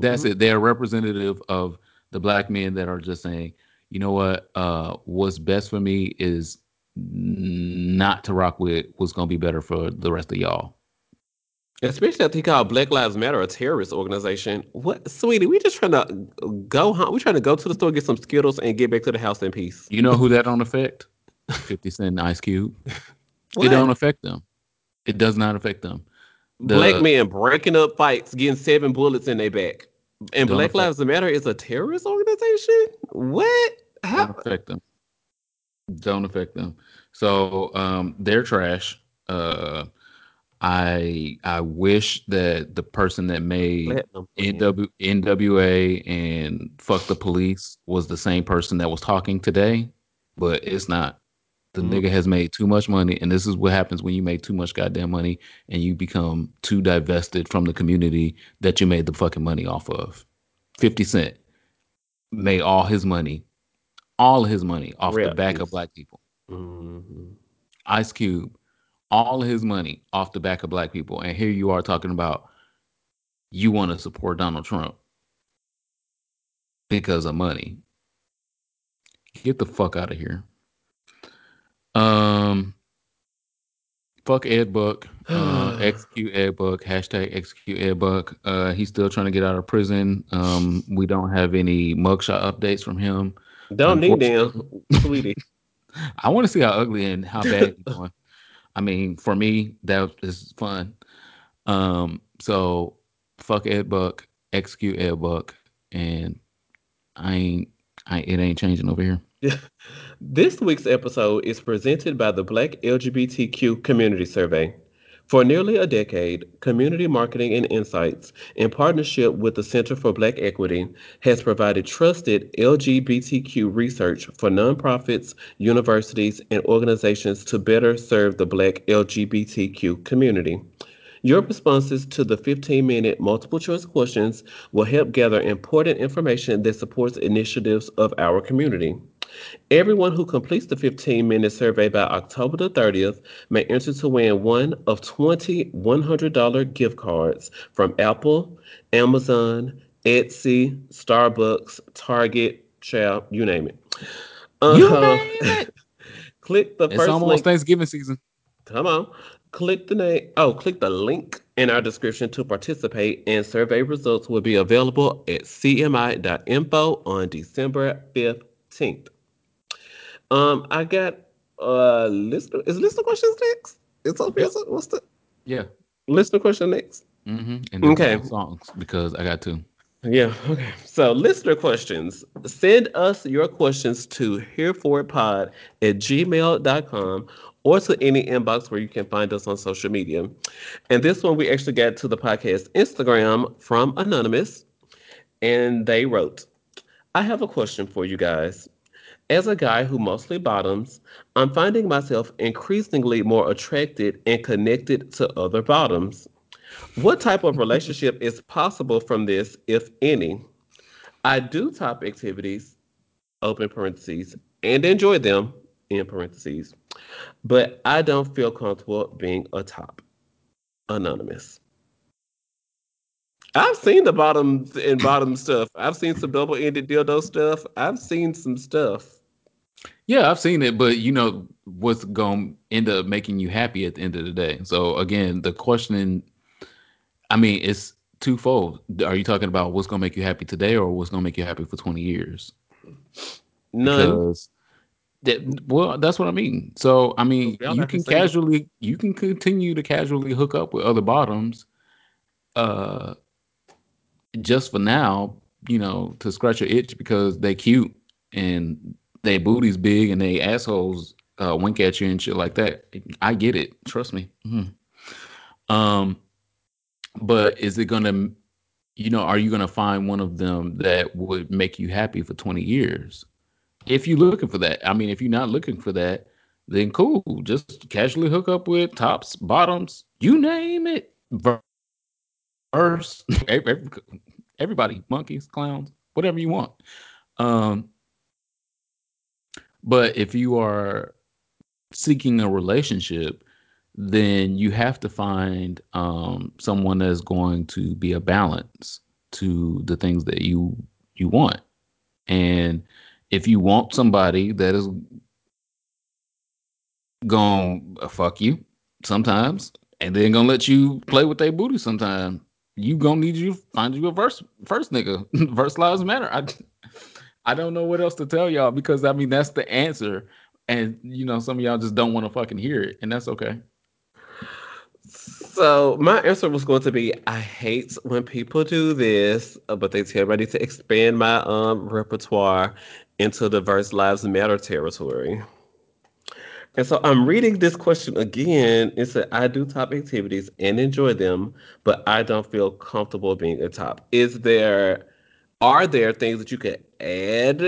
That's Mhm. it. They're representative of the black men that are just saying, you know what, uh, what's best for me is not to rock with was gonna be better for the rest of y'all. Especially after he called Black Lives Matter a terrorist organization. What, sweetie? We just trying to go home. We trying to go to the store, get some Skittles, and get back to the house in peace. You know who that don't affect? 50 Cent Ice Cube. It don't affect them. It does not affect them. Black men breaking up fights, getting seven bullets in their back, and Black affect Lives Matter is a terrorist organization. What? How? don't affect them. Don't affect them. So um they're trash. Uh I I wish that the person that made. NW, NWA and fuck the police was the same person that was talking today, but it's not. The Mhm. nigga has made too much money, and this is what happens when you make too much goddamn money and you become too divested from the community that you made the fucking money off of. 50 Cent made all his money, all his money off the back of black people. Mhm. Ice Cube, all his money off the back of black people. And here you are talking about you want to support Donald Trump because of money. Get the fuck out of here. Um, fuck Ed Buck. (sighs) Uh, execute Ed Buck. Hashtag execute Ed Buck. Uh, he's still trying to get out of prison. Um, we don't have any mugshot updates from him. Don't need them, sweetie. (laughs) I want to see how ugly and how bad he's (laughs) going. I mean, for me, that is fun. Um, so fuck Ed Buck, execute Ed Buck, and I ain't, I it ain't changing over here. (laughs) This week's episode is presented by the Black LGBTQ Community Survey. For nearly a decade, Community Marketing and Insights, in partnership with the Center for Black Equity, has provided trusted LGBTQ research for nonprofits, universities, and organizations to better serve the Black LGBTQ community. Your responses to the 15 minute multiple choice questions will help gather important information that supports initiatives of our community. Everyone who completes the 15 minute survey by October the 30th may enter to win one of 20 $100 gift cards from Apple, Amazon, Etsy, Starbucks, Target, child, you name it. You Uh, name it. (laughs) click the It's first almost link Thanksgiving season. Come on. Click the name. Oh, click the link in our description to participate, and survey results will be available at cmi.info on December 15th. Um, I got uh listener is listener questions next? It's. Yep. So what's the Yeah. listener question next? hmm And Okay. songs because I got two. Yeah, okay. So listener questions. Send us your questions to hereforpod at gmail.com or to any inbox where you can find us on social media. And this one we actually got to the podcast Instagram from Anonymous, and they wrote, I have a question for you guys. As a guy who mostly bottoms, I'm finding myself increasingly more attracted and connected to other bottoms. What type of relationship (laughs) is possible from this, if any? I do top activities, open parentheses, and enjoy them, in parentheses, but I don't feel comfortable being a top. Anonymous. I've seen the bottoms and bottom stuff. I've seen some double ended dildo stuff. I've seen some stuff. Yeah, I've seen it, but you know what's going to end up making you happy at the end of the day. So again, the questioning, I mean, it's twofold. Are you talking about what's going to make you happy today, or what's going to make you happy for twenty years? None. Because that, well, that's what I mean. So I mean, Y'all you can casually, you can continue to casually hook up with other bottoms, uh, just for now, you know, to scratch your itch because they cute and they booties big and they assholes uh, wink at you and shit like that. I get it. Trust me. Mhm. Um, but is it gonna, you know, are you gonna find one of them that would make you happy for twenty years? If you're looking for that, I mean, if you're not looking for that, then cool. Just casually hook up with tops, bottoms, you name it. Verse, (laughs) every- everybody, monkeys, clowns, whatever you want. Um, but if you are seeking a relationship, then you have to find um, someone that's going to be a balance to the things that you you want. And if you want somebody that is to fuck you sometimes, and then gonna let you play with their booty sometime, you gonna need you find you a verse first nigga. (laughs) verse lives matter. I I don't know what else to tell y'all because I mean that's the answer. And you know, some of y'all just don't want to fucking hear it, and that's okay. So my answer was going to be I hate when people do this, uh, but they tell me I need to expand my um repertoire into the verse lives matter territory. And so I'm reading this question again. It said, I do top activities and enjoy them, but I don't feel comfortable being a top. Is there, are there things that you could add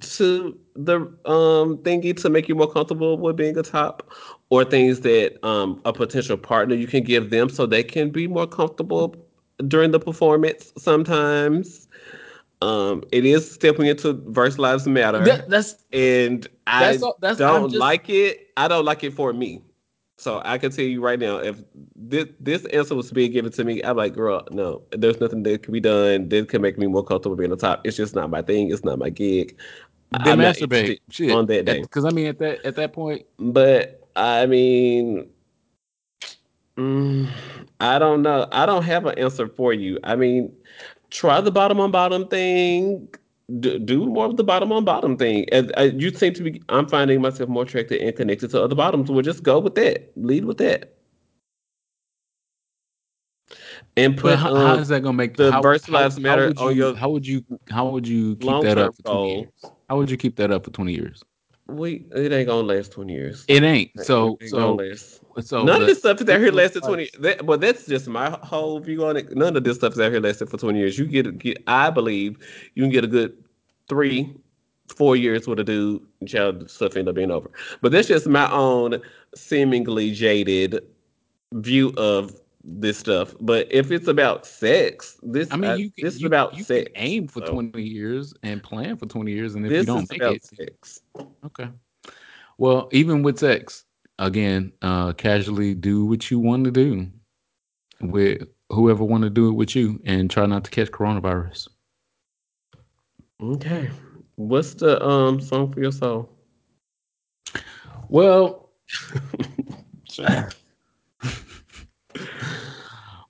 to the um thingy to make you more comfortable with being a top? Or things that um a potential partner you can give them so they can be more comfortable during the performance sometimes? Um, it is stepping into verse lives matter, That, that's and that's I all. That's don't just like it. I don't like it for me. So I can tell you right now, if this this answer was being given to me, I'm like, girl, no, there's nothing that can be done that can make me more comfortable being on top. It's just not my thing. It's not my gig. Then I'm masturbate interested on that day. Because I mean, at that at that point, But I mean, mm, I don't know. I don't have an answer for you. I mean, try the bottom on bottom thing. Do, do more of the bottom on bottom thing. And uh, you seem to be. I'm finding myself more attracted and connected to other bottoms. We'll just go with that. Lead with that, and put how, how um is that gonna make the how verse how lives how matter would on you your how would you how would you keep that up for twenty goal. years? How would you keep that up for twenty years? We it ain't gonna last twenty years. It ain't. It So ain't gonna so last. So None of this stuff is out here lasted twenty. That, but that's just my whole view on it. None of this stuff is out here lasted for twenty years. You get, get I believe you can get a good three, four years with a dude. and Child stuff end up being over. But that's just my own seemingly jaded view of this stuff. But if it's about sex, this I mean, you can this is you about you sex. aim for So twenty years and plan for twenty years, and if you don't make about it, sex. okay. Well, even with sex, again, uh, casually do what you want to do with whoever want to do it with you, and try not to catch coronavirus. Okay. What's the um song for your soul? Well, (laughs) (laughs)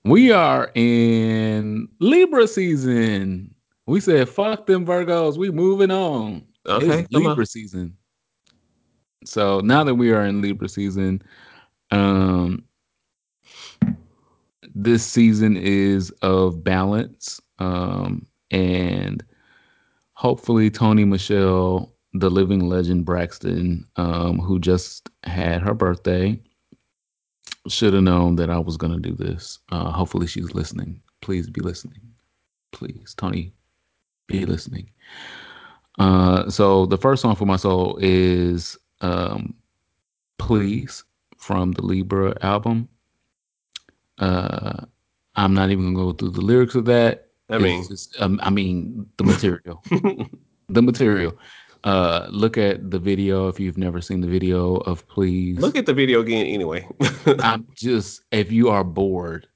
we are in Libra season. We said, "Fuck them Virgos." We moving on. It's Okay, on. Libra season. So now that we are in Libra season, um, this season is of balance, um, and hopefully Toni Michele, the living legend Braxton, um, who just had her birthday, should have known that I was going to do this. Uh, hopefully she's listening. Please be listening. Please, Toni, be listening. Uh, so the first song for my soul is um, "Please" from the Libra album. Uh, I'm not even gonna go through the lyrics of that. I It's mean, just, um, I mean, the material, (laughs) the material. Uh, look at the video if you've never seen the video of "Please." look at the video again anyway. (laughs) I'm just, if you are bored,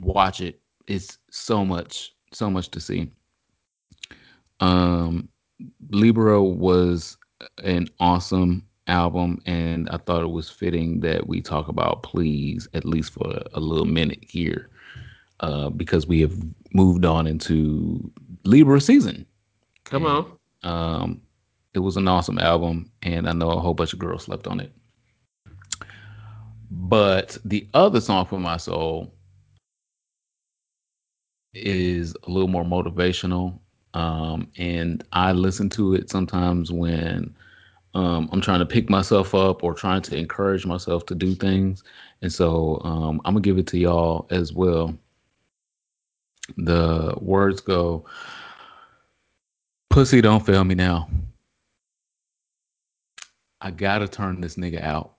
watch it. It's so much, so much to see. Um, Libra was an awesome album, and I thought it was fitting that we talk about Please at least for a little minute here, uh, because we have moved on into Libra season. Come And on. um, it was an awesome album, and I know a whole bunch of girls slept on it. But the other song for my soul is a little more motivational Um, and I listen to it sometimes when um, I'm trying to pick myself up or trying to encourage myself to do things. And so um, I'm gonna give it to y'all as well. The words go, "Pussy, don't fail me now. I gotta turn this nigga out,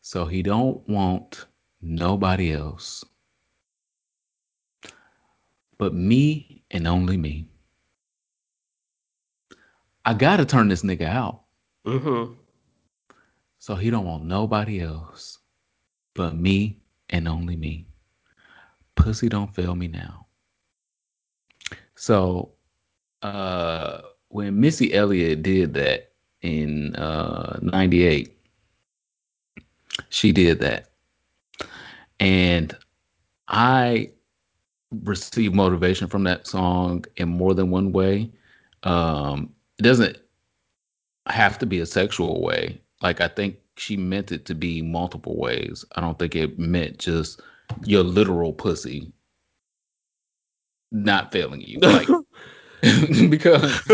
so he don't want nobody else but me and only me. I gotta turn this nigga out, Mm-hmm. so he don't want nobody else but me and only me. Pussy, don't fail me now." So uh when Missy Elliott did that in uh 98 she did that and I received motivation from that song in more than one way um it doesn't have to be a sexual way like I think she meant it to be multiple ways I don't think it meant just your literal pussy not failing you (laughs) like (laughs) because (laughs)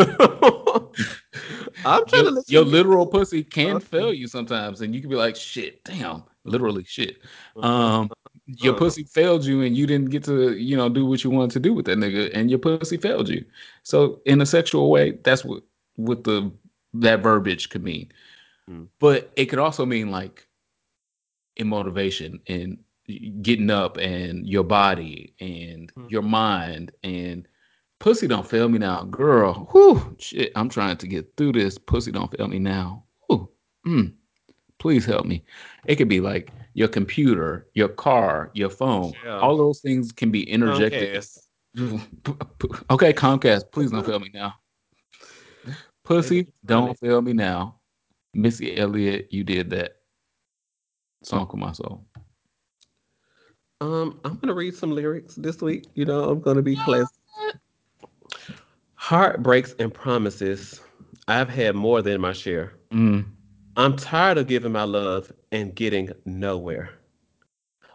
I'm trying your to your literal pussy can Okay. fail you sometimes, and you can be like, "Shit, damn, literally shit." Uh-huh. Um, your Uh-huh. pussy failed you, and you didn't get to, you know, do what you wanted to do with that nigga, and your pussy failed you. So, in a sexual way, that's what what the that verbiage could mean. Mm. But it could also mean like in motivation and getting up and your body and your mind and pussy don't fail me now, girl. Whew, shit, I'm trying to get through this. Pussy don't fail me now. Whew, mm, please help me. It could be like your computer, your car, your phone. Yeah. All those things can be interjected. Comcast. (laughs) Okay, Comcast, please don't fail me now. Pussy, don't fail me now. Missy Elliott, you did that. Song of my soul. Um, I'm gonna read some lyrics this week. You know, I'm gonna be class. Heartbreaks and promises. I've had more than my share. Mm, I'm tired of giving my love and getting nowhere.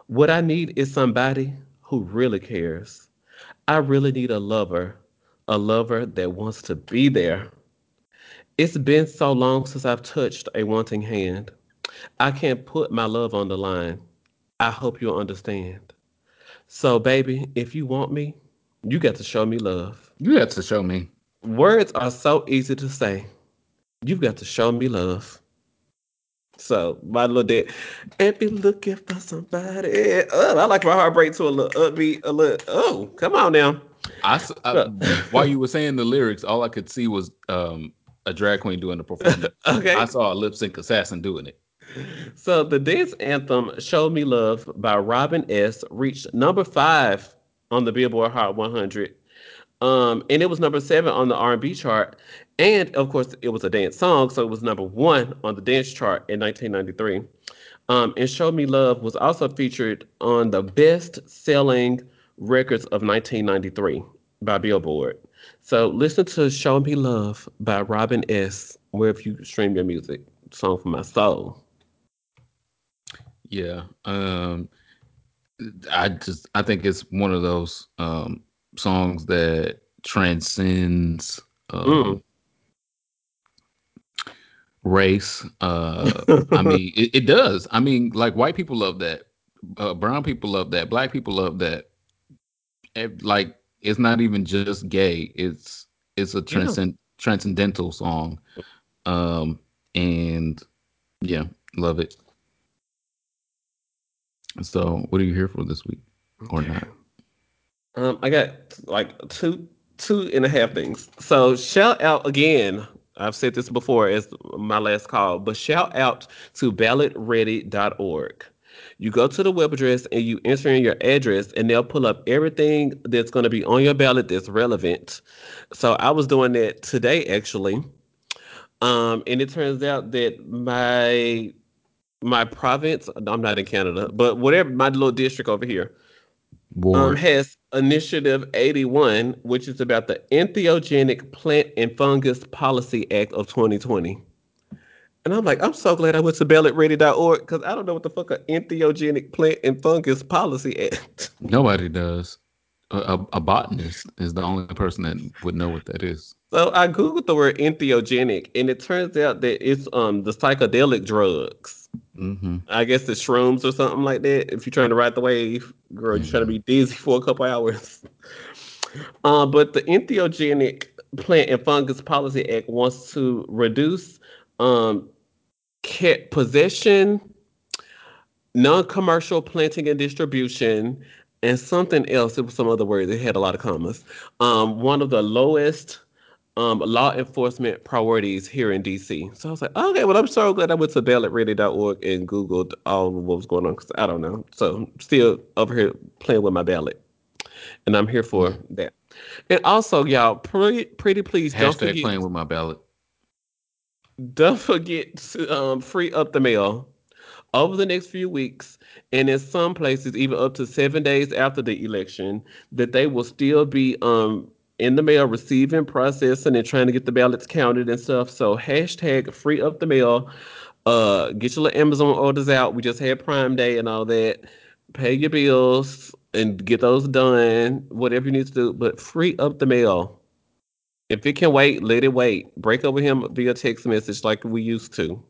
What I need is somebody who really cares. I really need a lover, a lover that wants to be there. It's been so long since I've touched a wanting hand. I can't put my love on the line. I hope you'll understand. So, baby, if you want me, you got to show me love. you have to show me. Words are so easy to say. You've got to show me love. So, my little dad, and be looking for somebody. Oh, I like my heartbreak to a little upbeat, a little. Oh, come on now. I, I- while you were saying the lyrics, all I could see was um, a drag queen doing the performance. (laughs) okay. I saw a lip sync assassin doing it. So the dance anthem "Show Me Love" by Robin S. reached number five on the Billboard Hot 100, um, and it was number seven on the R&B chart, and of course it was a dance song, so it was number one on the dance chart in 1993. Um, and "Show Me Love" was also featured on the best-selling records of 1993 by Billboard. So listen to "Show Me Love" by Robin S. Wherever you stream your music, song for my soul. Yeah. Um, I just I think it's one of those um, songs that transcends Mm. Race. Uh, I (laughs) mean, it, it does. I mean, like white people love that, uh, brown people love that, black people love that. Ev- Like it's not even just gay. It's it's a yeah. transcend transcendental song. Um, and yeah, love it. So, what are you here for this week, or not? Um, I got like two two and a half things. So shout out again. I've said this before as my last call, but shout out to ballotready.org. You go to the web address and you enter in your address, and they'll pull up everything that's going to be on your ballot that's relevant. So I was doing that today actually, um, and it turns out that my my province, I'm not in Canada, but whatever my little district over here, um, has Initiative 81, which is about the Entheogenic Plant and Fungus Policy Act of 2020. And I'm like, I'm so glad I went to ballotready.org because I don't know what the fuck an entheogenic plant and fungus policy act. (laughs) Nobody does. A, a, a botanist is the only person that would know what that is. So I googled the word entheogenic, and it turns out that it's um the psychedelic drugs. Mm-hmm. I guess the shrooms or something like that. If you're trying to ride the wave, girl, you're trying to be dizzy for a couple hours. (laughs) Uh, but the Entheogenic Plant and Fungus Policy Act wants to reduce um, possession, non-commercial planting and distribution, and something else. It was some other words. It had a lot of commas. Um, one of the lowest um, law enforcement priorities here in DC. So I was like, okay, well, I'm so glad I went to ballotready.org and Googled all of what was going on because I don't know. So I'm still over here playing with my ballot. And I'm here for that. And also, y'all, pretty, pretty please don't Hashtag forget, playing with my ballot. don't forget to um, free up the mail over the next few weeks, and in some places, even up to seven days after the election, that they will still be um in the mail receiving, processing, and trying to get the ballots counted and stuff. So hashtag free up the mail. Uh, get your little Amazon orders out. We just had Prime Day and all that. Pay your bills and get those done. Whatever you need to do, but free up the mail. If it can wait, let it wait. Break up with him via text message like we used to.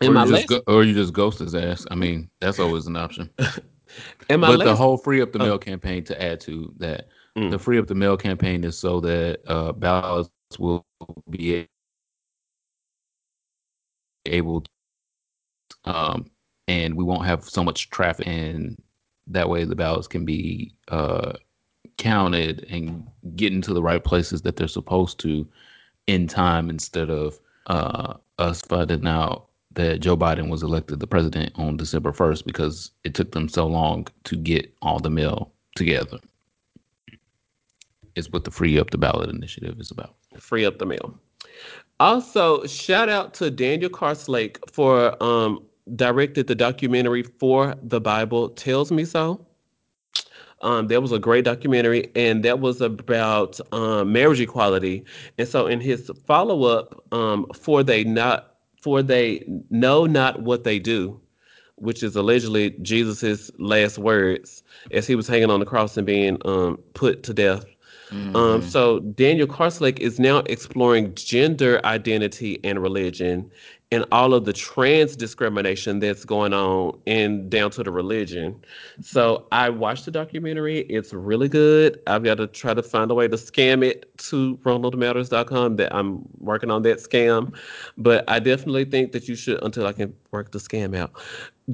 Or you, just go, or you just ghost his ass. I mean, that's always an option. (laughs) but the whole free up the Oh. mail campaign to add to that, Mm. the free up the mail campaign is so that uh, ballots will be able, to, um, and we won't have so much traffic, and that way the ballots can be uh, counted and get into the right places that they're supposed to in time instead of uh, us finding out that Joe Biden was elected the president on December 1st because it took them so long to get all the mail together. Is what the Free Up the Ballot initiative is about. free up the mail. Also, shout out to Daniel Karslake for um directed the documentary for the Bible tells me so. Um, that was a great documentary, and that was about um, marriage equality. And so, in his follow up, um, for they not for they know not what they do, which is allegedly Jesus's last words as he was hanging on the cross and being um, put to death. Um, so Daniel Karslake is now exploring gender identity and religion and all of the trans discrimination that's going on and down to the religion. So I watched the documentary. It's really good. I've got to try to find a way to scam it to ronaldmatters.com that I'm working on that scam. But I definitely think that you should until I can work the scam out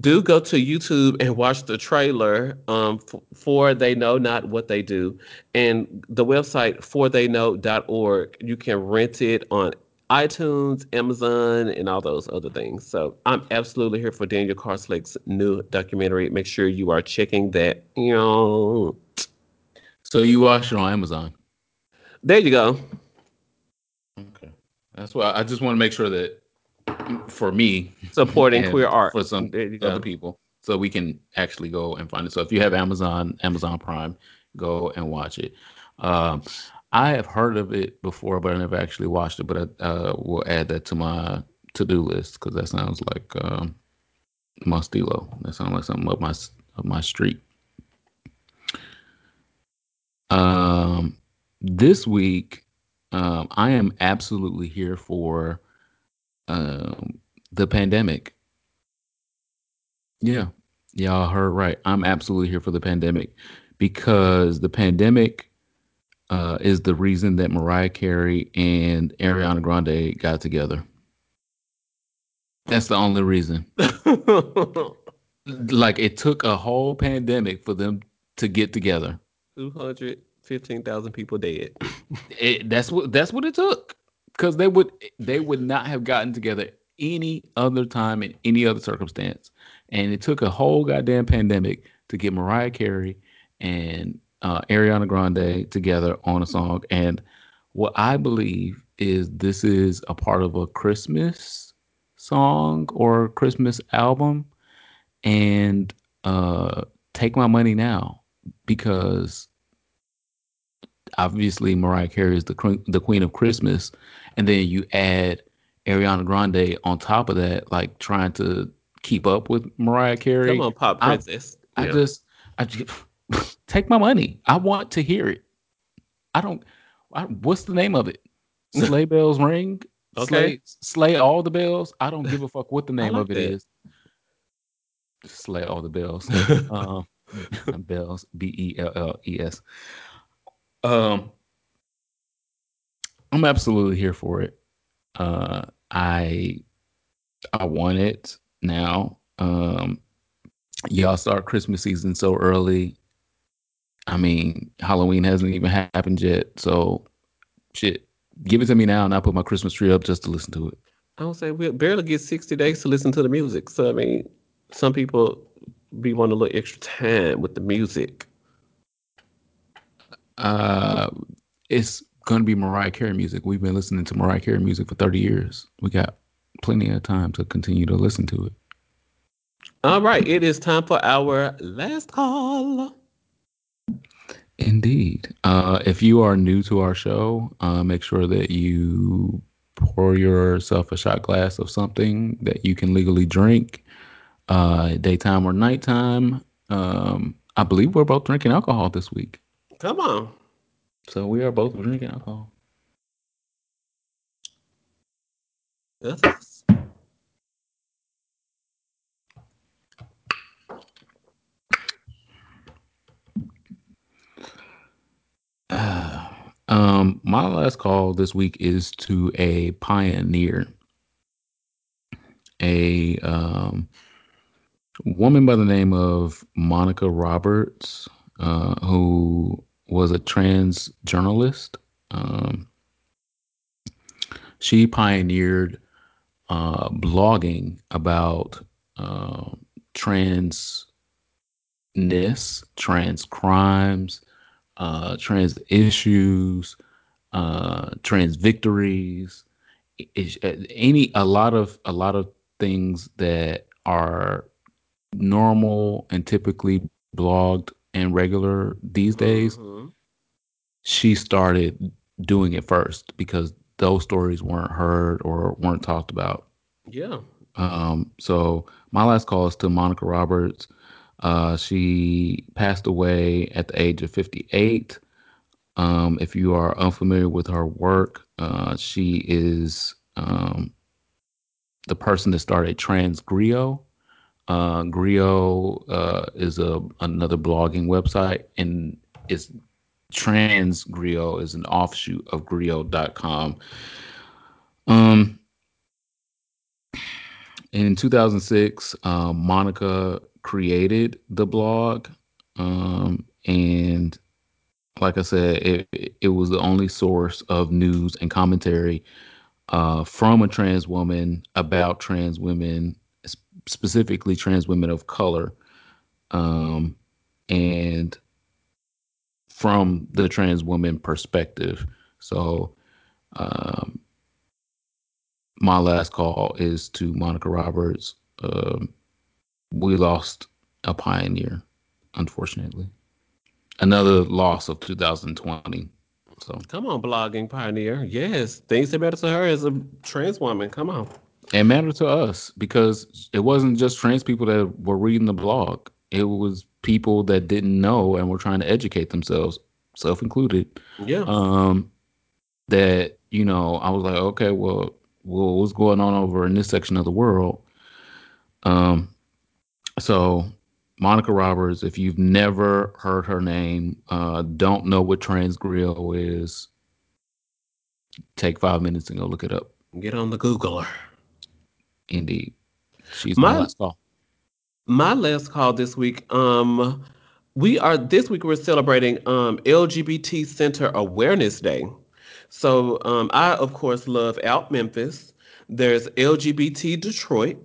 do go to YouTube and watch the trailer um, f- for They Know Not What They Do. And the website fortheyknow.org, you can rent it on iTunes, Amazon, and all those other things. So I'm absolutely here for Daniel Karslake's new documentary. Make sure you are checking that. You know, So you watched it on Amazon. there you go. Okay. That's why I just want to make sure that for me Supporting queer art. for some other people, so we can actually go and find it. So if you have Amazon, Amazon Prime, go and watch it. Um, I have heard of it before, but I never actually watched it. But I uh, will add that to my to do list because that sounds like um, my stilo. That sounds like something up my up my street. Um, this week, um, I am absolutely here for um, the pandemic. Yeah, y'all heard right. I'm absolutely here for the pandemic because the pandemic uh, is the reason that Mariah Carey and Ariana Grande got together. That's the only reason. (laughs) Like it took a whole pandemic for them to get together. 215,000 people dead. It, that's what that's what it took because they would they would not have gotten together any other time in any other circumstance, and it took a whole goddamn pandemic to get Mariah Carey and uh, Ariana Grande together on a song. And what I believe is this is a part of a Christmas song or Christmas album, and uh, take my money now because obviously Mariah Carey is the the queen of Christmas, and then you add Ariana Grande on top of that, like trying to keep up with Mariah Carey. Come on, Pop I- Princess. I Yeah. just, I just, (laughs) take my money. I want to hear it. I don't. I, what's the name of it? Sleigh bells ring. Okay. Slay, slay all the bells. I don't give a fuck what the (laughs) name like of it that. is. Slay all the bells. (laughs) Um, bells. B E L L E S. Um, I'm absolutely here for it. Uh, I I want it now. Um, y'all start Christmas season so early. I mean, Halloween hasn't even happened yet, so shit. Give it to me now, and I'll put my Christmas tree up just to listen to it. I would say we barely get 60 days to listen to the music. So, I mean, some people be wanting a little extra time with the music. Uh, it's gonna be Mariah Carey music. We've been listening to Mariah Carey music for 30 years. We got plenty of time to continue to listen to it. All right. It is time for our last call. Indeed. Uh, if you are new to our show, uh, make sure that you pour yourself a shot glass of something that you can legally drink, uh, daytime or nighttime. Um, I believe we're both drinking alcohol this week. Come on. So we are both drinking alcohol. That's- (sighs) Um, my last call this week is to a pioneer, a um, woman by the name of Monica Roberts, uh, who was a trans journalist. Um, she pioneered uh, blogging about uh, transness, trans crimes, uh, trans issues, uh, trans victories, any a lot of a lot of things that are normal and typically blogged and regular these days. Mhm. She started doing it first because those stories weren't heard or weren't talked about. Yeah. Um, so my last call is to Monica Roberts. Uh, she passed away at the age of 58. Um, if you are unfamiliar with her work, uh, she is um, the person that started Trans Griot. Uh, Griot uh, is a another blogging website, and it's Trans Griot is an offshoot of Griot.com. Um, in 2006, um, Monica created the blog, um, and like I said, it it was the only source of news and commentary uh, from a trans woman about trans women, specifically trans women of color, um, and from the trans woman perspective. So, um, my last call is to Monica Roberts. Um, we lost a pioneer, unfortunately. Another loss of 2020. So, Come on, blogging pioneer. Yes. Things that matter to her as a trans woman. Come on. It mattered to us because it wasn't just trans people that were reading the blog. It was people that didn't know and were trying to educate themselves, self included. Yeah. Um, that you know, I was like, okay, well, well, what's going on over in this section of the world? Um, so Monica Roberts, if you've never heard her name, uh, don't know what Trans Griot is, take five minutes and go look it up. Get on the Googler. Indeed, she's my My last call. my last call this week. Um, we are this week we're celebrating um LGBT Center Awareness Day. So um, I of course love Out Memphis. There's LGBT Detroit.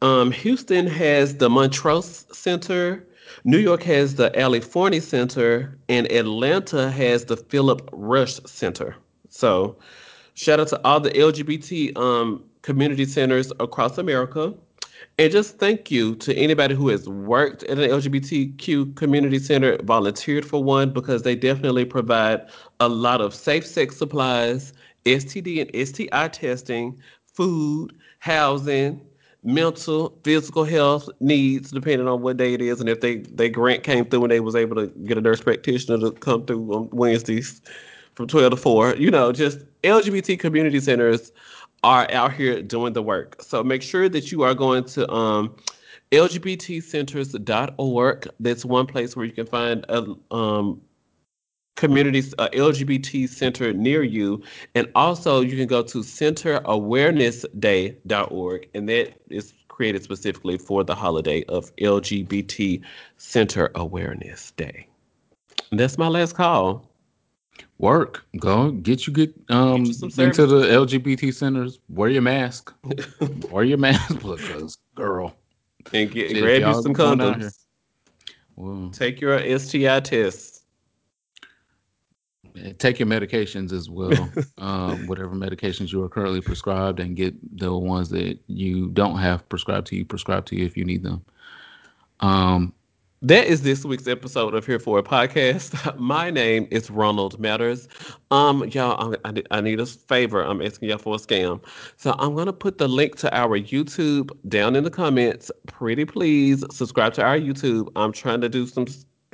Um, Houston has the Montrose Center. New York has the Ali Forney Center, and Atlanta has the Phillip Rush Center. So Shout out to all the LGBT um, community centers across America. And just thank you to anybody who has worked at an LGBTQ community center, volunteered for one, because they definitely provide a lot of safe sex supplies, STD and STI testing, food, housing, mental, physical health needs, depending on what day it is, and if they they grant came through and they was able to get a nurse practitioner to come through on Wednesdays from twelve to four. You know, just LGBT community centers are out here doing the work. So make sure that you are going to um, lgbtcenters.org. That's one place where you can find a um, communities uh, LGBT center near you. And also you can go to centerawarenessday.org and that is created specifically for the holiday of LGBT Center Awareness Day. And that's my last call. Work. Go get you get um Get you into the. LGBT centers. Wear your mask. (laughs) Wear your mask (laughs) because girl. And get Shit, grab you some going out here. condoms. Well, Take your STI test. take your medications as well. (laughs) um, whatever medications you are currently prescribed, and get the ones that you don't have prescribed to you prescribed to you if you need them. Um, That is this week's episode of Here for It Podcast. (laughs) My name is Ronald Matters. Um, y'all, I, I, need- I need a favor. I'm asking y'all for a scam. So I'm gonna put the link to our YouTube down in the comments. Pretty please subscribe to our YouTube. I'm trying to do some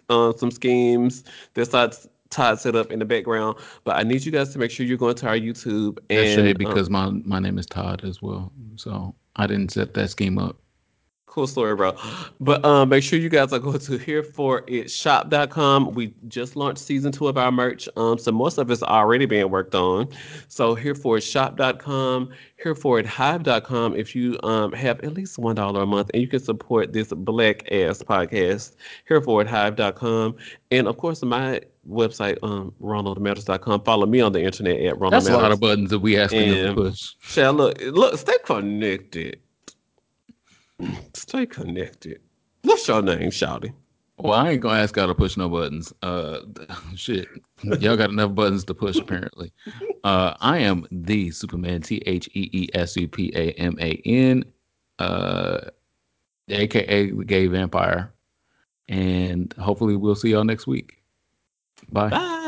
uh, some schemes. This side's Todd set up in the background, but I need you guys to make sure you're going to our YouTube that's shade and um, because my my name is Todd as well, so I didn't set that scheme up. Cool story, bro. But um, make sure you guys are going to here for it shop.com. We just launched season two of our merch. Um, so most of it's already being worked on. So here for it shop.com, here for it hive.com. If you um have at least one dollar a month and you can support this black ass podcast, here for it hive.com. And of course my website, um, ronaldmatters.com. Follow me on the internet at Ronald That's a lot of buttons that we asking you to push. Shall look, look, stay connected. Stay connected. What's your name, Shouty? Well, I ain't gonna ask y'all to push no buttons. Uh, (laughs) shit, y'all got enough buttons to push apparently. Uh, I am the Superman, T H E E S U P A M A N, uh, aka the Gay Vampire, and hopefully we'll see y'all next week. Bye. Bye.